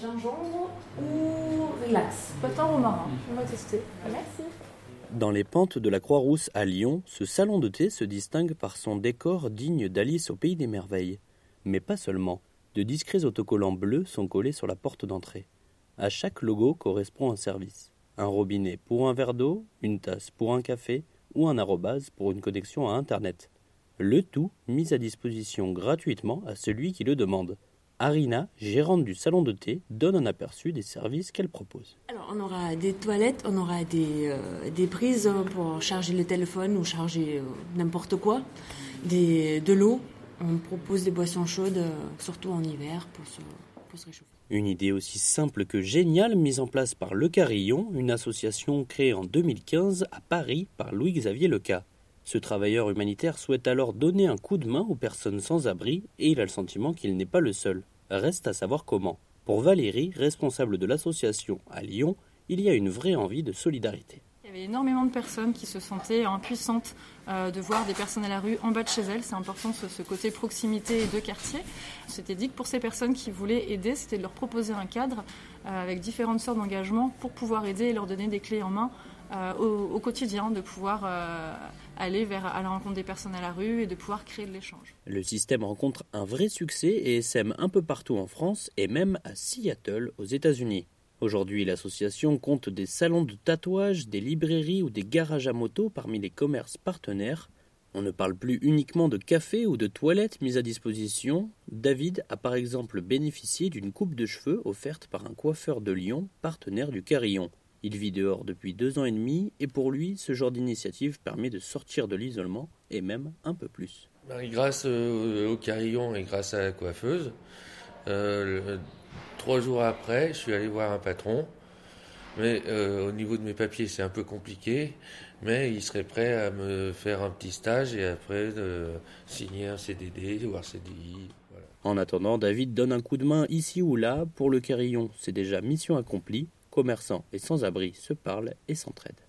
gingembre ou relax Potin romarin, on va tester. Merci. Dans les pentes de la Croix-Rousse à Lyon, ce salon de thé se distingue par son décor digne d'Alice au pays des merveilles. Mais pas seulement. De discrets autocollants bleus sont collés sur la porte d'entrée. À chaque logo correspond un service. Un robinet pour un verre d'eau, une tasse pour un café ou un arrobase pour une connexion à Internet. Le tout mis à disposition gratuitement à celui qui le demande. Arina, gérante du salon de thé, donne un aperçu des services qu'elle propose. Alors, on aura des toilettes, on aura des, euh, des prises pour charger le téléphone ou charger euh, n'importe quoi, des, de l'eau. On propose des boissons chaudes, euh, surtout en hiver, pour se, pour se réchauffer. Une idée aussi simple que géniale mise en place par Le Carillon, une association créée en 2015 à Paris par Louis-Xavier Leca. Ce travailleur humanitaire souhaite alors donner un coup de main aux personnes sans abri et il a le sentiment qu'il n'est pas le seul. Reste à savoir comment. Pour Valérie, responsable de l'association à Lyon, il y a une vraie envie de solidarité. Avait énormément de personnes qui se sentaient impuissantes euh, de voir des personnes à la rue en bas de chez elles. C'est important ce, côté proximité et de quartier. On s'était dit que pour ces personnes qui voulaient aider, c'était de leur proposer un cadre euh, avec différentes sortes d'engagements pour pouvoir aider et leur donner des clés en main euh, au, quotidien, de pouvoir aller vers, à la rencontre des personnes à la rue et de pouvoir créer de l'échange. Le système rencontre un vrai succès et sème un peu partout en France et même à Seattle aux États-Unis. Aujourd'hui, l'association compte des salons de tatouage, des librairies ou des garages à moto parmi les commerces partenaires. On ne parle plus uniquement de café ou de toilettes mises à disposition. David a par exemple bénéficié d'une coupe de cheveux offerte par un coiffeur de Lyon, partenaire du Carillon. Il vit dehors depuis deux ans et demi et pour lui, ce genre d'initiative permet de sortir de l'isolement et même un peu plus. Grâce au carillon et grâce à la coiffeuse, euh, trois jours après, je suis allé voir un patron. Mais euh, au niveau de mes papiers, c'est un peu compliqué. Mais il serait prêt à me faire un petit stage et après de signer un CDD ou un CDI. En attendant, David donne un coup de main ici ou là pour le carillon. C'est déjà mission accomplie commerçants et sans-abri se parlent et s'entraident.